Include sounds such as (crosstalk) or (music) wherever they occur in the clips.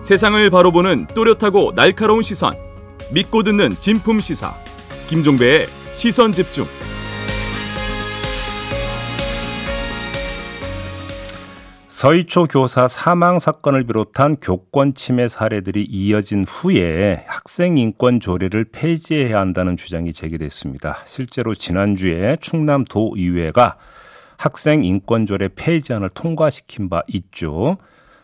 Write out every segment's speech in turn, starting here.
세상을 바로 보는 또렷하고 날카로운 시선. 믿고 듣는 진품 시사. 김종배의 시선 집중. 서희초 교사 사망 사건을 비롯한 교권 침해 사례들이 이어진 후에 학생 인권 조례를 폐지해야 한다는 주장이 제기됐습니다. 실제로 지난주에 충남 도의회가 학생 인권 조례 폐지안을 통과시킨 바 있죠.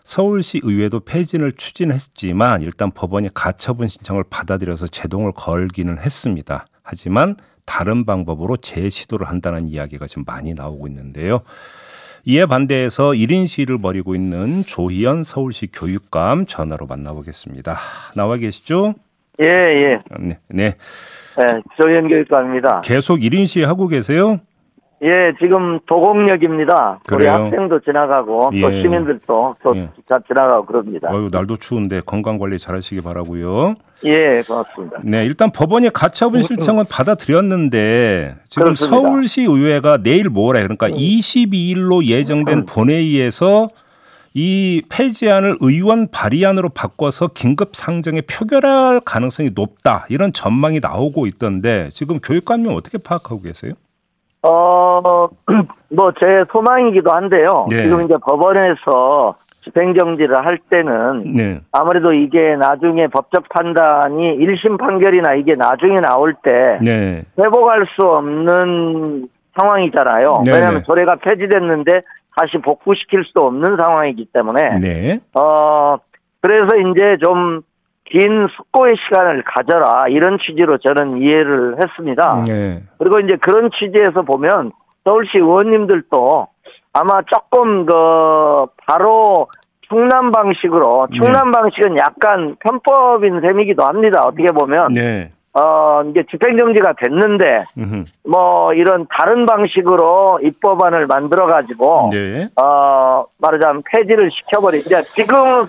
서울시 의회도 폐지를 추진했지만 일단 법원이 가처분 신청을 받아들여서 제동을 걸기는 했습니다. 하지만 다른 방법으로 재시도를 한다는 이야기가 지금 많이 나오고 있는데요. 이에 반대해서 1인 시위를 벌이고 있는 조희연 서울시 교육감 전화로 만나보겠습니다. 나와 계시죠? 예, 예. 네. 네. 네, 조희연 교육감입니다. 계속 1인 시위 하고 계세요? 예, 지금 도곡역입니다. 우리 그래요? 학생도 지나가고 또 예. 시민들도 또 예. 자- 지나가고 그럽니다. 어유 날도 추운데 건강 관리 잘하시기 바라고요. 예, 고맙습니다. 네, 일단 법원이 가처분 신청은 받아들였는데 지금 그렇습니다. 음. 서울시 의회가 내일 모레 그러니까 22일로 예정된 본회의에서 이 폐지안을 의원 발의안으로 바꿔서 긴급 상정에 표결할 가능성이 높다 이런 전망이 나오고 있던데 지금 교육감님 어떻게 파악하고 계세요? 어, (clears throat) 뭐 제 소망이기도 한데요. 네. 지금 이제 법원에서 집행정지를 할 때는 네, 아무래도 이게 나중에 법적 판단이 1심 판결이나 이게 나중에 나올 때 네, 회복할 수 없는 상황이잖아요. 네, 왜냐하면 네. 조례가 폐지됐는데 다시 복구시킬 수도 없는 상황이기 때문에 네, 어, 그래서 이제 좀 긴 숙고의 시간을 가져라. 이런 취지로 저는 이해를 했습니다. 네, 그리고 이제 그런 취지에서 보면 서울시 의원님들도 아마 조금 그, 바로 충남 방식으로, 네. 충남 방식은 약간 편법인 셈이기도 합니다. 어떻게 보면. 네, 어, 이제 집행 정지가 됐는데, 음흠. 뭐, 이런 다른 방식으로 입법안을 만들어 가지고, 네, 어, 말하자면 폐지를 시켜버리. 이제 지금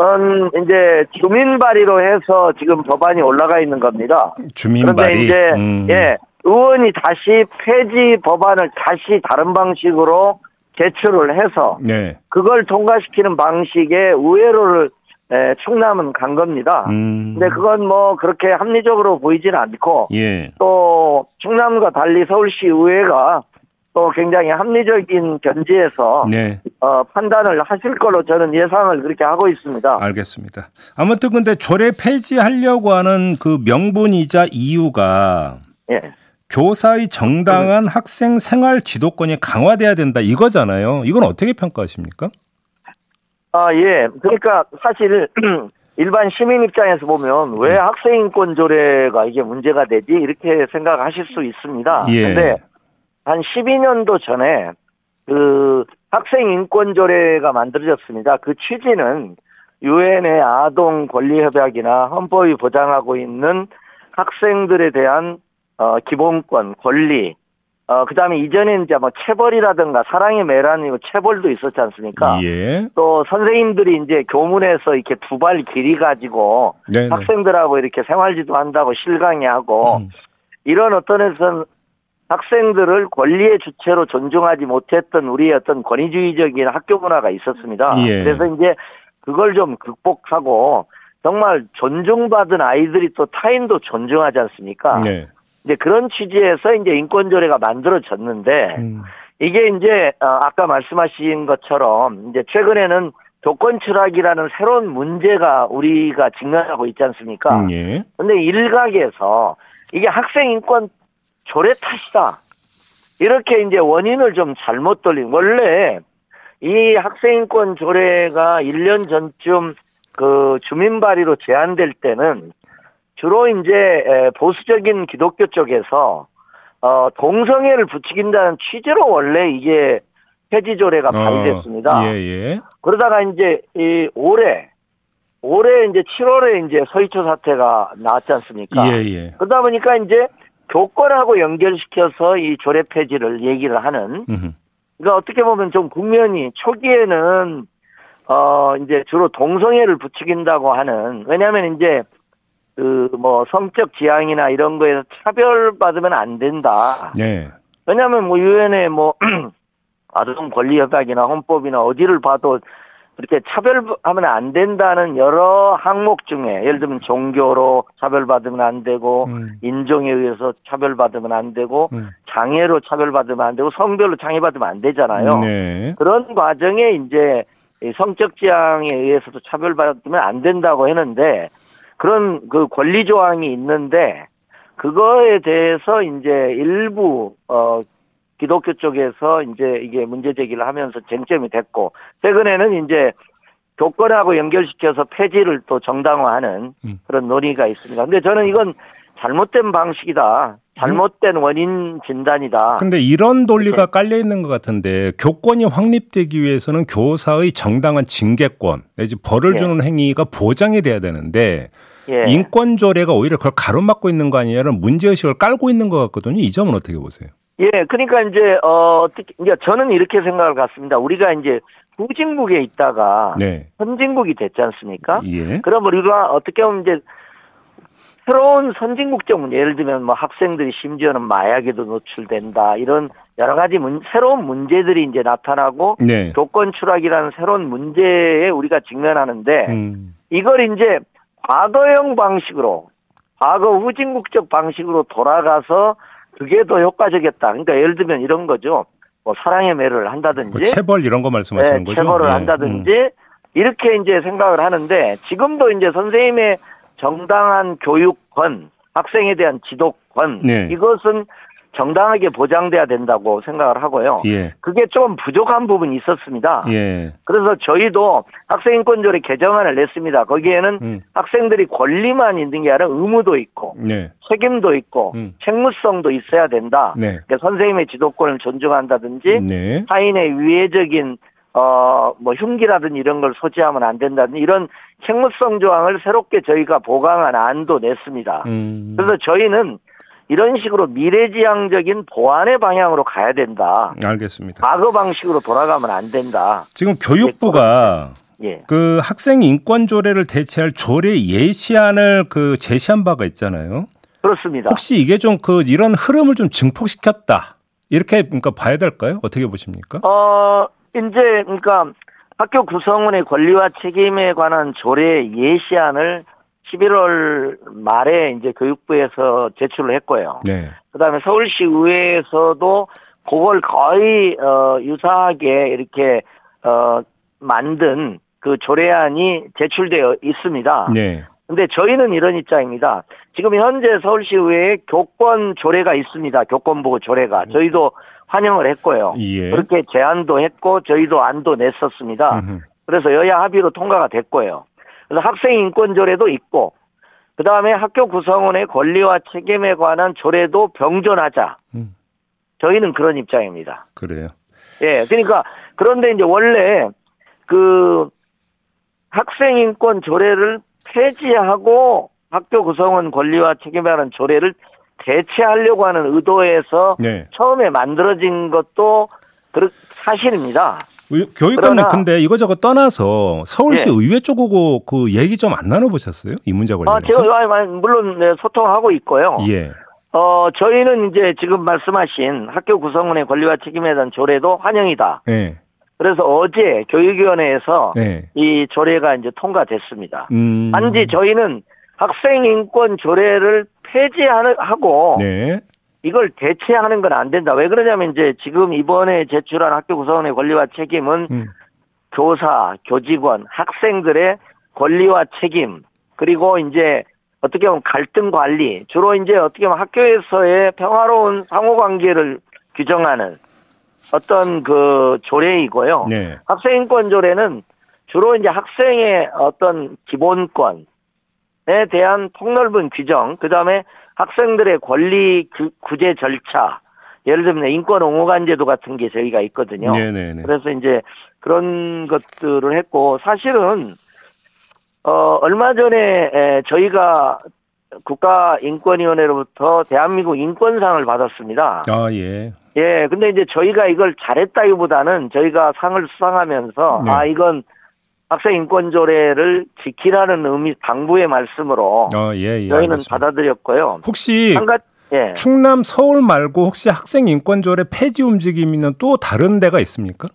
은 이제 주민 발의로 해서 지금 법안이 올라가 있는 겁니다. 주민 그런데 발의. 이제 음. 예 의원이 다시 폐지 법안을 다시 다른 방식으로 제출을 해서 네, 그걸 통과시키는 방식의 우회로를 에, 충남은 간 겁니다. 음. 근데 그건 뭐 그렇게 합리적으로 보이지는 않고 예, 또 충남과 달리 서울시 의회가 또 굉장히 합리적인 견지에서 네. 어, 판단을 하실 걸로 저는 예상을 그렇게 하고 있습니다. 알겠습니다. 아무튼 근데 조례 폐지하려고 하는 그 명분이자 이유가 예. 교사의 정당한 학생 생활 지도권이 강화돼야 된다 이거잖아요. 이건 어떻게 평가하십니까? 아, 예. 그러니까 사실 (clears throat) 일반 시민 입장에서 보면 왜 학생인권 조례가 이게 문제가 되지? 이렇게 생각하실 수 있습니다. 예. 근데 한 12년도 전에 그 학생 인권 조례가 만들어졌습니다. 그 취지는 유엔의 아동 권리 협약이나 헌법이 보장하고 있는 학생들에 대한 어, 기본권, 권리, 어, 그 다음에 이전에 이제 뭐 체벌이라든가 사랑의 매란이고 체벌도 있었지 않습니까? 예. 또 선생님들이 이제 교문에서 이렇게 두 발 길이 가지고 네네. 학생들하고 이렇게 생활지도 한다고 실강의하고 음. 이런 어떤 에선 학생들을 권리의 주체로 존중하지 못했던 우리의 어떤 권위주의적인 학교 문화가 있었습니다. 예. 그래서 이제 그걸 좀 극복하고 정말 존중받은 아이들이 또 타인도 존중하지 않습니까? 네. 이제 그런 취지에서 이제 인권조례가 만들어졌는데 음. 이게 이제 어, 아까 말씀하신 것처럼 이제 최근에는 조건 추락이라는 새로운 문제가 우리가 직면하고 있지 않습니까? 음, 예. 근데 일각에서 이게 학생 인권 조례 탓이다. 이렇게 이제 원인을 좀 잘못 돌린 원래 이 학생 인권 조례가 1년 전쯤 그 주민 발의로 제안될 때는 주로 이제 에, 보수적인 기독교 쪽에서 어 동성애를 부추긴다는 취지로 원래 이게 폐지 조례가 발의됐습니다. 어, 예, 예. 그러다가 이제 이 올해 올해 이제 7월에 이제 서희초 사태가 나왔지 않습니까? 예, 예. 그러다 보니까 이제 교권하고 연결시켜서 이 조례 폐지를 얘기를 하는. 그러니까 어떻게 보면 좀 국면이 초기에는 어 이제 주로 동성애를 부추긴다고 하는 왜냐하면 이제 그 뭐 성적 지향이나 이런 거에서 차별받으면 안 된다. 네. 왜냐하면 뭐 유엔의 뭐 (clears throat) 아동 권리 협약이나 헌법이나 어디를 봐도 그렇게 차별하면 안 된다는 여러 항목 중에 예를 들면 종교로 차별받으면 안 되고 음. 인종에 의해서 차별받으면 안 되고 음. 장애로 차별받으면 안 되고 성별로 장애받으면 안 되잖아요. 네. 그런 과정에 이제 이 성적 지향에 의해서도 차별받으면 안 된다고 했는데 그런 그 권리 조항이 있는데 그거에 대해서 이제 일부 어 기독교 쪽에서 이제 이게 문제 제기를 하면서 쟁점이 됐고 최근에는 이제 교권하고 연결시켜서 폐지를 또 정당화하는 음. 그런 논의가 있습니다. 근데 저는 이건 잘못된 방식이다. 잘못된 원인 진단이다. 근데 이런 논리가 깔려 있는 것 같은데 교권이 확립되기 위해서는 교사의 정당한 징계권 내지 벌을 예. 주는 행위가 보장이 돼야 되는데 예. 인권 조례가 오히려 그걸 가로막고 있는 거 아니냐는 문제 의식을 깔고 있는 것 같거든요. 이 점은 어떻게 보세요? 예, 그러니까 이제 어 어떻게 이제 저는 이렇게 생각을 갖습니다. 우리가 이제 후진국에 있다가 네. 선진국이 됐지 않습니까? 예. 그럼 우리가 어떻게 보면 이제 새로운 선진국적 문제, 예를 들면 뭐 학생들이 심지어는 마약에도 노출된다 이런 여러 가지 문, 새로운 문제들이 이제 나타나고 네. 교권 추락이라는 새로운 문제에 우리가 직면하는데 음. 이걸 이제 과거형 방식으로 과거 후진국적 방식으로 돌아가서 그게 더 효과적이었다. 그러니까 예를 들면 이런 거죠. 뭐 사랑의 매를 한다든지 그 체벌 이런 거 말씀하시는 네, 거죠? 체벌을 예. 한다든지 음. 이렇게 이제 생각을 하는데 지금도 이제 선생님의 정당한 교육권, 학생에 대한 지도권 네. 이것은 정당하게 보장돼야 된다고 생각을 하고요. 예. 그게 좀 부족한 부분이 있었습니다. 예. 그래서 저희도 학생인권조례 개정안을 냈습니다. 거기에는 음. 학생들이 권리만 있는 게 아니라 의무도 있고 네. 책임도 있고 음. 책무성도 있어야 된다. 네. 그러니까 선생님의 지도권을 존중한다든지 네. 타인의 위해적인 어 뭐 흉기라든지 이런 걸 소지하면 안 된다든지 이런 책무성 조항을 새롭게 저희가 보강한 안도 냈습니다. 음. 그래서 저희는 이런 식으로 미래지향적인 보완의 방향으로 가야 된다. 알겠습니다. 과거 방식으로 돌아가면 안 된다. 지금 교육부가 예. 그 학생 인권 조례를 대체할 조례 예시안을 그 제시한 바가 있잖아요. 그렇습니다. 혹시 이게 좀 그 이런 흐름을 좀 증폭시켰다. 이렇게 그러니까 봐야 될까요? 어떻게 보십니까? 어, 이제, 그러니까 학교 구성원의 권리와 책임에 관한 조례 예시안을 11월 말에 이제 교육부에서 제출을 했고요. 네. 그 다음에 서울시 의회에서도 그걸 거의, 어, 유사하게 이렇게, 어, 만든 그 조례안이 제출되어 있습니다. 네. 근데 저희는 이런 입장입니다. 지금 현재 서울시 의회에 교권 조례가 있습니다. 교권보호 조례가. 저희도 환영을 했고요. 예. 그렇게 제안도 했고 저희도 안도 냈었습니다. 음흠. 그래서 여야 합의로 통과가 됐고요. 그래서 학생 인권 조례도 있고 그 다음에 학교 구성원의 권리와 책임에 관한 조례도 병존하자. 음. 저희는 그런 입장입니다. 그래요. 예, 그러니까 그런데 이제 원래 그 학생 인권 조례를 폐지하고 학교 구성원 권리와 책임에 관한 조례를 대체하려고 하는 의도에서 네. 처음에 만들어진 것도 사실입니다. 의- 교육감님 근데 이거저거 떠나서 서울시 예. 의회 쪽하고 그 얘기 좀 안 나눠보셨어요? 이 문제 아, 관련해서? 제가 아, 물론 네, 소통하고 있고요. 예. 어, 저희는 이제 지금 말씀하신 학교 구성원의 권리와 책임에 대한 조례도 환영이다. 예. 그래서 어제 교육위원회에서 예. 이 조례가 이제 통과됐습니다. 음. 단지 저희는 학생 인권 조례를 폐지하고 네. 이걸 대체하는 건 안 된다. 왜 그러냐면 이제 지금 이번에 제출한 학교 구성원의 권리와 책임은 음. 교사, 교직원, 학생들의 권리와 책임 그리고 이제 어떻게 보면 갈등 관리 주로 이제 어떻게 보면 학교에서의 평화로운 상호 관계를 규정하는 어떤 그 조례이고요. 네. 학생인권 조례는 주로 이제 학생의 어떤 기본권에 대한 폭넓은 규정, 그 다음에 학생들의 권리 구- 구제 절차, 예를 들면 인권 옹호관 제도 같은 게 저희가 있거든요. 네네네. 그래서 이제 그런 것들을 했고 사실은 어 얼마 전에 에, 저희가 국가인권위원회로부터 대한민국 인권상을 받았습니다. 아, 예. 예, 근데 이제 저희가 이걸 잘했다기보다는 저희가 상을 수상하면서 네. 아 이건 학생 인권 조례를 지키라는 의미 당부의 말씀으로 아, 예, 예. 저희는 알겠습니다. 받아들였고요. 혹시 한 가지 예. 충남 서울 말고 혹시 학생 인권 조례 폐지 움직임이 있는 또 다른 데가 있습니까?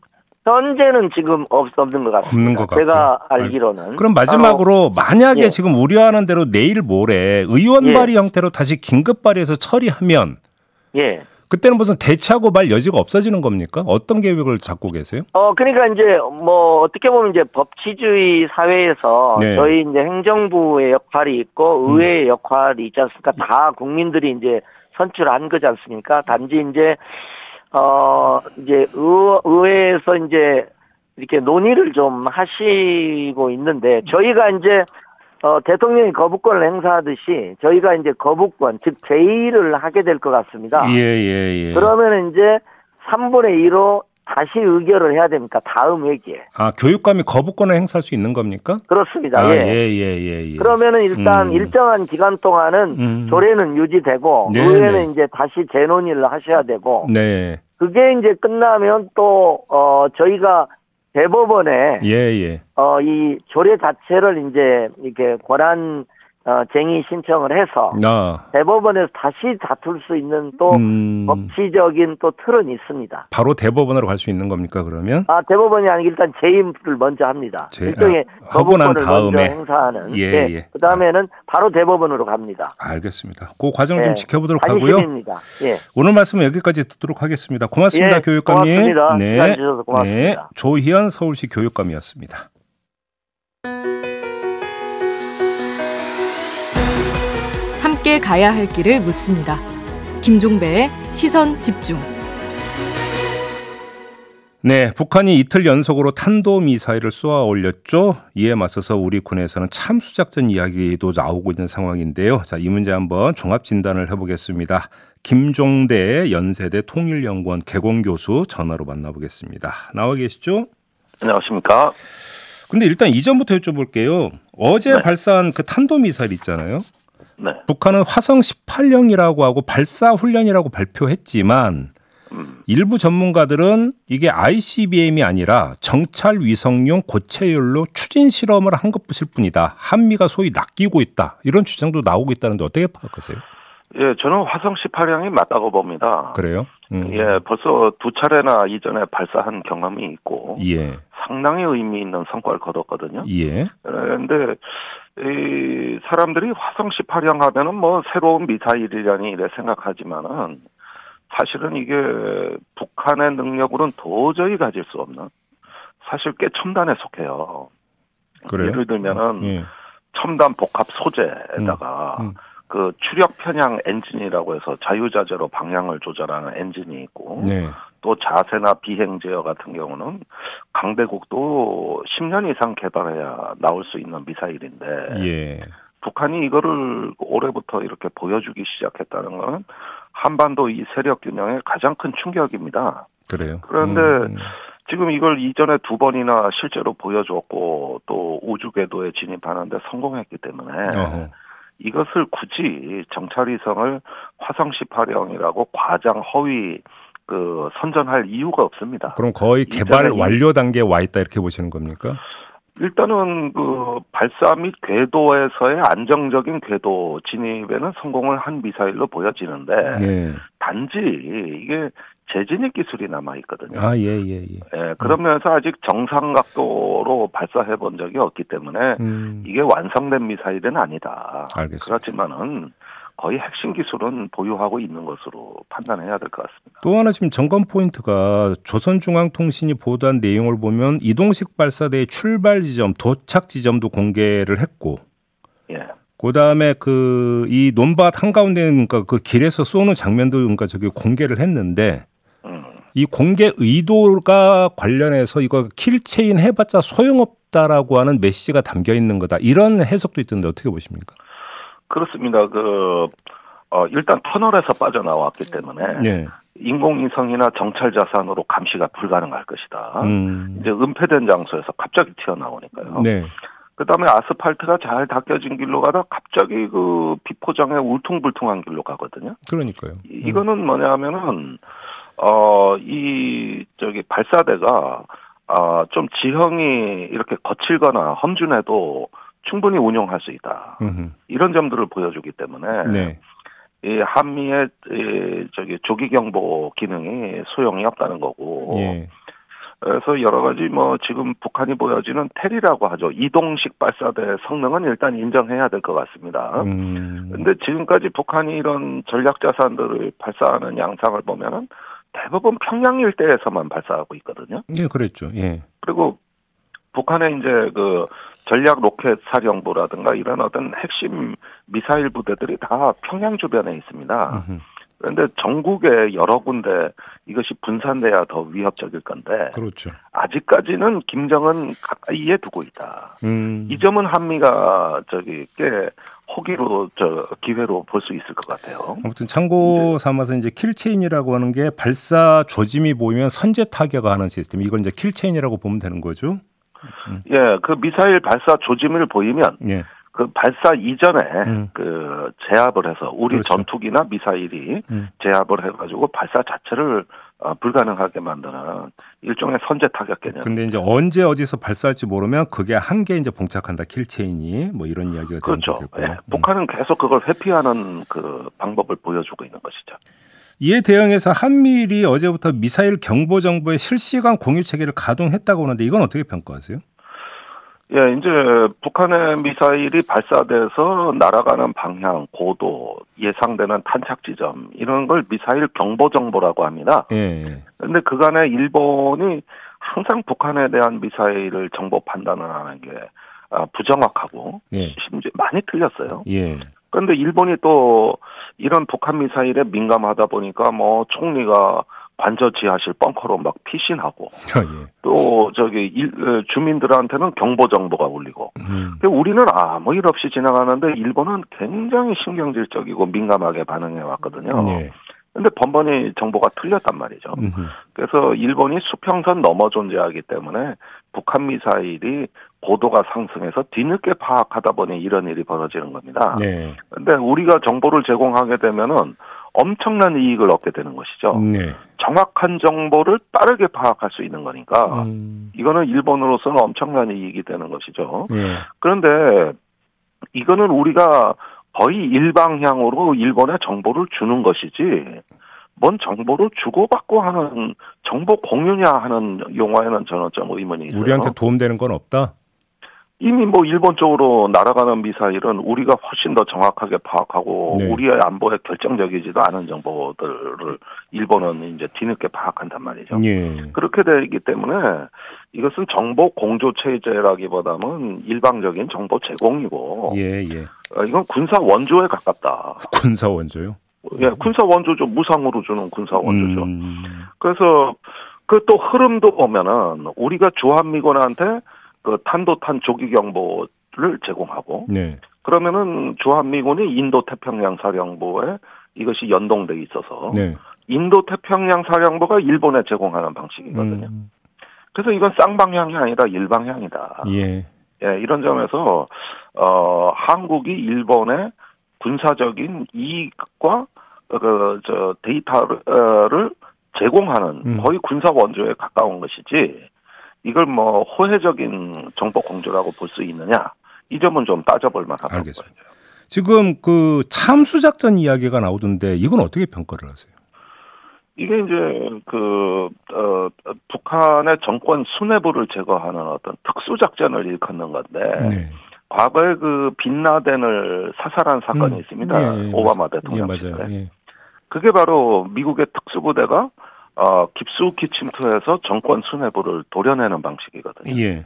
현재는 지금 없, 없는 것 같습니다. 없는 것 같고. 제가 알기로는. 그럼 마지막으로 만약에 예. 지금 우려하는 대로 내일 모레 의원 예. 발의 형태로 다시 긴급 발의해서 처리하면 예. 그때는 무슨 대체하고 말 여지가 없어지는 겁니까? 어떤 계획을 잡고 계세요? 어, 그러니까 이제 뭐 어떻게 보면 이제 법치주의 사회에서 네. 음. 저희 이제 행정부의 역할이 있고 의회의 역할이 있지 않습니까? 다 국민들이 이제 선출한 거지 않습니까? 단지 이제 어 이제 의, 의회에서 이제 이렇게 논의를 좀 하시고 있는데 저희가 이제 어 대통령이 거부권을 행사하듯이 저희가 이제 거부권 즉 제의를 하게 될 것 같습니다. 예, 예, 예. 그러면 이제 3분의 2로 다시 의결을 해야 됩니까? 다음 회기에. 아, 교육감이 거부권을 행사할 수 있는 겁니까? 그렇습니다. 아, 예. 예, 예, 예, 예. 그러면은 일단 음. 일정한 기간 동안은 음. 조례는 유지되고 네, 의회는 네. 이제 다시 재논의를 하셔야 되고 네. 그게 이제 끝나면 또 어 저희가 대법원에 예, 예. 어 이 조례 자체를 이제 이렇게 권한 어 쟁의 신청을 해서 나 대법원에서 다시 다툴 수 있는 또 음. 법치적인 또 틀은 있습니다. 바로 대법원으로 갈 수 있는 겁니까, 그러면? 아 대법원이 아니고 일단 재임을 먼저 합니다. 제- 일종의 아, 하고 난 다음에. 행사하는. 예, 네. 예. 그 다음에는 바로 대법원으로 갑니다. 알겠습니다. 그 과정을 좀 예. 지켜보도록 하고요. 관심입니다. 예. 오늘 말씀은 여기까지 듣도록 하겠습니다. 고맙습니다, 예, 교육감님. 고맙습니다. 네. 고맙습니다. 네. 조희연 서울시 교육감이었습니다. 함께 가야 할 길을 묻습니다. 김종배의 시선 집중. 네, 북한이 이틀 연속으로 탄도 미사일을 쏘아 올렸죠. 이에 맞서서 우리 군에서는 참수 작전 이야기도 나오고 있는 상황인데요. 자, 이 문제 한번 종합 진단을 해보겠습니다. 김종대 연세대 통일연구원 개공 교수 전화로 만나보겠습니다. 나와 계시죠? 안녕하십니까. 근데 일단 이전부터 여쭤볼게요. 어제 네. 발사한 그 탄도 미사일 있잖아요. 네. 북한은 화성 18형이라고 하고 발사 훈련이라고 발표했지만 음, 일부 전문가들은 이게 ICBM이 아니라 정찰 위성용 고체율로 추진 실험을 한 것뿐일 뿐이다. 한미가 소위 낚이고 있다. 이런 주장도 나오고 있다는데 어떻게 파악하세요? 예, 저는 화성 18형이 맞다고 봅니다. 그래요? 음. 예, 벌써 두 차례나 이전에 발사한 경험이 있고 예. 상당히 의미 있는 성과를 거뒀거든요. 예. 그런데 이 사람들이 화성 18형 하면은 뭐 새로운 미사일이라니 이래 생각하지만은 사실은 이게 북한의 능력으로는 도저히 가질 수 없는 사실 꽤 첨단에 속해요. 그래요? 예를 들면은 예. 첨단 복합 소재에다가 음, 음. 그 추력 편향 엔진이라고 해서 자유자재로 방향을 조절하는 엔진이 있고 네. 또 자세나 비행 제어 같은 경우는 강대국도 10년 이상 개발해야 나올 수 있는 미사일인데 예. 북한이 이거를 올해부터 이렇게 보여주기 시작했다는 것은 한반도 이 세력 균형의 가장 큰 충격입니다. 그래요. 그런데 음, 지금 이걸 이전에 두 번이나 실제로 보여줬고 또 우주 궤도에 진입하는데 성공했기 때문에 어허. 이것을 굳이 정찰위성을 화성 18형이라고 과장 허위 그 선전할 이유가 없습니다. 그럼 거의 개발 완료 단계에 와 있다 이렇게 보시는 겁니까? 일단은 그 발사 및 궤도에서의 안정적인 궤도 진입에는 성공을 한 미사일로 보여지는데 네. 단지 이게 재진입 기술이 남아 있거든요. 아, 예, 예, 예. 예, 그러면서 아직 정상 각도로 발사해 본 적이 없기 때문에 음, 이게 완성된 미사일은 아니다. 알겠습니다. 그렇지만은 거의 핵심 기술은 보유하고 있는 것으로 판단해야 될 것 같습니다. 또 하나 지금 점검 포인트가 조선중앙통신이 보도한 내용을 보면 이동식 발사대의 출발 지점, 도착 지점도 공개를 했고, 예. 그 다음에 그 이 논밭 한가운데 그러니까 그 길에서 쏘는 장면도 그러니까 저기 공개를 했는데 음. 이 공개 의도가 관련해서 이거 킬체인 해봤자 소용없다라고 하는 메시지가 담겨 있는 거다 이런 해석도 있던데 어떻게 보십니까? 그렇습니다. 그, 어, 일단 터널에서 빠져나왔기 때문에 네. 인공위성이나 정찰 자산으로 감시가 불가능할 것이다. 음. 이제 은폐된 장소에서 갑자기 튀어나오니까요. 네. 그 다음에 아스팔트가 잘 닦여진 길로 가다 갑자기 그 비포장의 울퉁불퉁한 길로 가거든요. 그러니까요. 이- 이거는 뭐냐 하면은, 어, 이, 저기, 발사대가, 아, 좀 지형이 이렇게 거칠거나 험준해도 충분히 운용할 수 있다. 음흠. 이런 점들을 보여주기 때문에, 네. 이 한미의, 이, 저기, 조기 경보 기능이 소용이 없다는 거고, 예. 그래서 여러 가지 뭐 지금 북한이 보여지는 테리라고 하죠. 이동식 발사대 성능은 일단 인정해야 될 것 같습니다. 음. 근데 지금까지 북한이 이런 전략 자산들을 발사하는 양상을 보면은 대부분 평양 일대에서만 발사하고 있거든요. 예, 그랬죠. 예. 그리고 북한의 이제 그 전략 로켓 사령부라든가 이런 어떤 핵심 미사일 부대들이 다 평양 주변에 있습니다. 그런데 전국에 여러 군데 이것이 분산돼야 더 위협적일 건데 그렇죠. 아직까지는 김정은 가까이에 두고 있다. 음. 이 점은 한미가 저기 꽤 호기로 저 기회로 볼 수 있을 것 같아요. 아무튼 참고 삼아서 이제 킬체인이라고 하는 게 발사 조짐이 보이면 선제 타격하는 시스템. 이걸 이제 킬체인이라고 보면 되는 거죠. 예, 그 미사일 발사 조짐을 보이면 예. 그 발사 이전에 음. 그 제압을 해서 우리 그렇죠. 전투기나 미사일이 음. 제압을 해가지고 발사 자체를 어, 불가능하게 만드는 일종의 선제 타격 개념. 근데 이제 언제 어디서 발사할지 모르면 그게 한개 이제 봉착한다. 킬체인이 뭐 이런 이야기가 되는 그렇죠. 거겠고. 예, 음. 북한은 계속 그걸 회피하는 그 방법을 보여주고 있는 것이죠. 이에 대응해서 한미일이 어제부터 미사일 경보 정보의 실시간 공유 체계를 가동했다고 하는데 이건 어떻게 평가하세요? 예, 이제 북한의 미사일이 발사돼서 날아가는 방향, 고도, 예상되는 탄착 지점 이런 걸 미사일 경보 정보라고 합니다. 예. 근데 그간에 일본이 항상 북한에 대한 미사일을 정보 판단을 하는 게 아, 부정확하고 예. 심지어 많이 틀렸어요. 예. 그런데 일본이 또 이런 북한 미사일에 민감하다 보니까 뭐 총리가 관저 지하실 벙커로 막 피신하고 예. 또 저기 일, 어, 주민들한테는 경보 정보가 울리고 음. 우리는 아무 일 없이 지나가는데 일본은 굉장히 신경질적이고 민감하게 반응해 왔거든요. 예. 근데 번번이 정보가 틀렸단 말이죠. 음흠. 그래서 일본이 수평선 넘어 존재하기 때문에 북한 미사일이 고도가 상승해서 뒤늦게 파악하다 보니 이런 일이 벌어지는 겁니다. 네. 근데 우리가 정보를 제공하게 되면은 엄청난 이익을 얻게 되는 것이죠. 네. 정확한 정보를 빠르게 파악할 수 있는 거니까 음. 이거는 일본으로서는 엄청난 이익이 되는 것이죠. 예. 그런데 이거는 우리가 거의 일방향으로 일본에 정보를 주는 것이지 뭔 정보를 주고받고 하는 정보 공유냐 하는 용어에는 저는 좀 의문이 있어요. 우리한테 도움되는 건 없다. 이미 뭐 일본 쪽으로 날아가는 미사일은 우리가 훨씬 더 정확하게 파악하고 네. 우리의 안보에 결정적이지도 않은 정보들을 일본은 이제 뒤늦게 파악한단 말이죠. 예. 그렇게 되기 때문에 이것은 정보 공조 체제라기보다는 일방적인 정보 제공이고 예, 예. 어, 이건 군사 원조에 가깝다. 군사 원조요. 예, 군사 원조죠. 무상으로 주는 군사 원조죠. 음. 그래서 그 또 흐름도 보면은 우리가 주한미군한테 그 탄도탄 조기 경보를 제공하고 네. 그러면은 주한미군이 인도 태평양 사령부에 이것이 연동돼 있어서 네. 인도 태평양 사령부가 일본에 제공하는 방식이거든요. 음. 그래서 이건 쌍방향이 아니라 일방향이다. 예. 예, 이런 점에서 어 한국이 일본의 군사적인 이익과 그저 데이터를 제공하는 음. 거의 군사 원조에 가까운 것이지 이걸 뭐 호혜적인 정보 공조라고 볼 수 있느냐 이 점은 좀 따져볼 만하다고 알겠습니다. 지금 그 참수 작전 이야기가 나오던데 이건 어떻게 평가를 하세요? 이게 이제 그 어, 북한의 정권 수뇌부를 제거하는 어떤 특수 작전을 일컫는 건데 네. 과거에 그 빈라덴을 사살한 사건이 음. 있습니다. 예, 예, 오바마. 대통령 예. 맞아요. 예. 그게 바로 미국의 특수부대가 어, 깊숙이 침투해서 정권 수뇌부를 도려내는 방식이거든요. 예.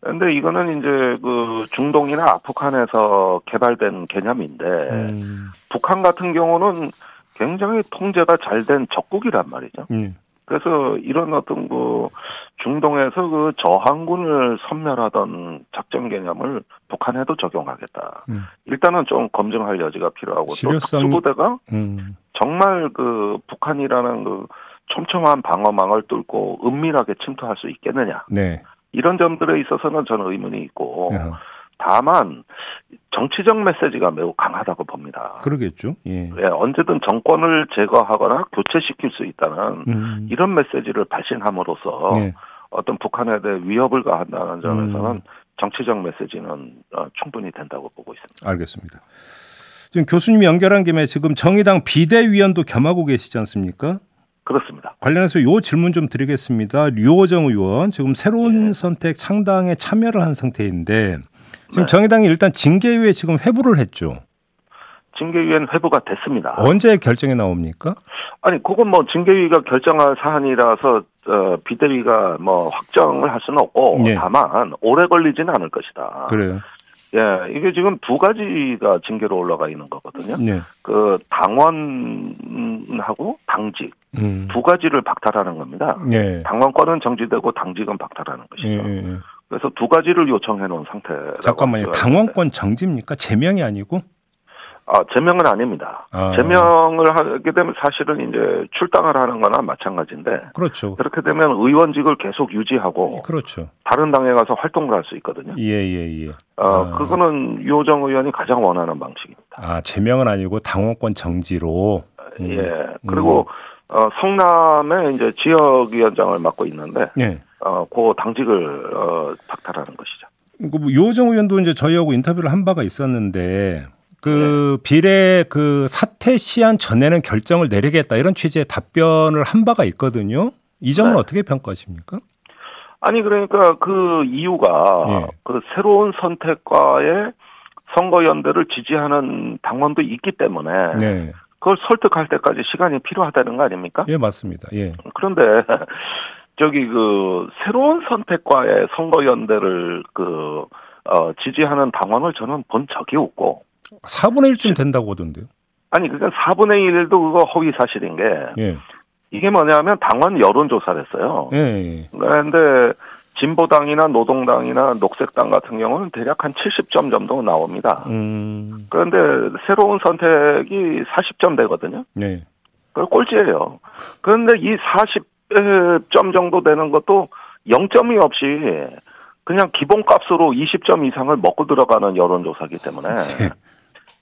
근데 이거는 이제 그 중동이나 아프간에서 개발된 개념인데 음. 북한 같은 경우는 굉장히 통제가 잘 된 적국이란 말이죠. 예. 그래서 이런 어떤 그 중동에서 그 저항군을 섬멸하던 작전 개념을 북한에도 적용하겠다. 음. 일단은 좀 검증할 여지가 필요하고 또 실효성이- 특수부대가 음. 정말 그 북한이라는 그 촘촘한 방어망을 뚫고 은밀하게 침투할 수 있겠느냐 네. 이런 점들에 있어서는 저는 의문이 있고 아하. 다만 정치적 메시지가 매우 강하다고 봅니다. 그러겠죠. 예. 예, 언제든 정권을 제거하거나 교체시킬 수 있다는 음. 이런 메시지를 발신함으로써 예. 어떤 북한에 대해 위협을 가한다는 점에서는 음. 정치적 메시지는 어, 충분히 된다고 보고 있습니다. 알겠습니다. 지금 교수님 연결한 김에 지금 정의당 비대위원도 겸하고 계시지 않습니까? 그렇습니다. 관련해서 요 질문 좀 드리겠습니다. 류호정 의원 지금 새로운 네. 선택 창당에 참여를 한 상태인데 지금 네. 정의당이 일단 징계위에 지금 회부를 했죠. 징계위원 회부가 됐습니다. 언제 결정이 나옵니까? 아니 그건 뭐 징계위가 결정할 사안이라서 어, 비대위가 뭐 확정을 할 수는 없고 예. 다만 오래 걸리지는 않을 것이다. 그래요. 예, 이게 지금 두 가지가 징계로 올라가 있는 거거든요. 네. 그 당원하고 당직 음. 두 가지를 박탈하는 겁니다. 예. 당원권은 정지되고 당직은 박탈하는 것이죠. 예, 예, 예. 그래서 두 가지를 요청해 놓은 상태. 잠깐만요. 당원권 정지입니까? 제명이 아니고? 아, 제명은 아닙니다. 아. 제명을 하게 되면 사실은 이제 출당을 하는 거나 마찬가지인데 그렇죠. 그렇게 되면 의원직을 계속 유지하고 그렇죠. 다른 당에 가서 활동을 할 수 있거든요. 예, 예, 예. 어, 아. 그거는 유호정 의원이 가장 원하는 방식입니다. 아, 제명은 아니고 당원권 정지로. 음. 예. 그리고 어, 성남에 이제 지역위원장을 맡고 있는데 예. 어, 그 당직을 어, 박탈하는 것이죠. 그 유호정 의원도 이제 저희하고 인터뷰를 한 바가 있었는데 그 비례 그 사퇴 시한 전에는 결정을 내리겠다 이런 취지의 답변을 한 바가 있거든요. 이 점은 네. 어떻게 평가하십니까? 아니 그러니까 그 이유가 예. 그 새로운 선택과의 선거연대를 지지하는 당원도 있기 때문에 네. 그걸 설득할 때까지 시간이 필요하다는 거 아닙니까? 예, 맞습니다. 예. 그런데 (laughs) 저기 그 새로운 선택과의 선거 연대를 그 어, 지지하는 당원을 저는 본 적이 없고 4분의 1쯤 된다고 하던데요. 아니 그러니까 4분의 1도 그거 허위 사실인 게 예. 이게 뭐냐면 당원 여론 조사를 했어요. 예. 예. 그런데 진보당이나 노동당이나 녹색당 같은 경우는 대략 한 70점 정도 나옵니다. 음. 그런데 새로운 선택이 40점 되거든요. 네. 그 꼴찌예요. 그런데 이 40점 정도 되는 것도 0점이 없이 그냥 기본값으로 20점 이상을 먹고 들어가는 여론조사기 때문에 (laughs) 네.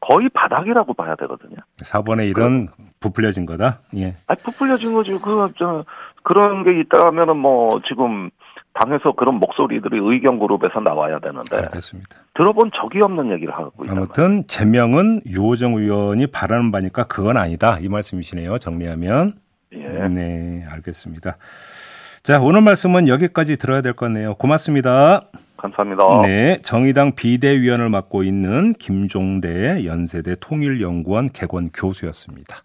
거의 바닥이라고 봐야 되거든요. 4분의 1은 부풀려진 거다. 예. 아, 부풀려진 거지. 그, 저, 그런 게 있다면은 뭐, 지금, 당에서 그런 목소리들이 의견 그룹에서 나와야 되는데, 알겠습니다. 들어본 적이 없는 얘기를 하고 말이에요. 아무튼 제명은 유호정 의원이 바라는 바니까 그건 아니다. 이 말씀이시네요. 정리하면. 예. 네, 알겠습니다. 자, 오늘 말씀은 여기까지 들어야 될 것 같네요. 고맙습니다. 감사합니다. 네, 정의당 비대위원을 맡고 있는 김종대 연세대 통일연구원 개건 교수였습니다.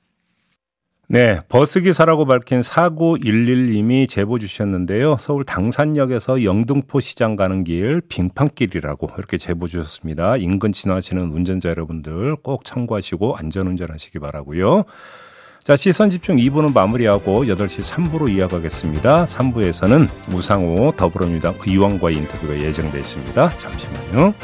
네, 버스기사라고 밝힌 4911님이 제보 주셨는데요. 서울 당산역에서 영등포 시장 가는 길 빙판길이라고 이렇게 제보 주셨습니다. 인근 지나시는 운전자 여러분들 꼭 참고하시고 안전운전 하시기 바라고요. 자, 시선 집중 2부는 마무리하고 8시 3부로 이어가겠습니다. 3부에서는 우상호 더불어민주당 의원과의 인터뷰가 예정돼 있습니다. 잠시만요.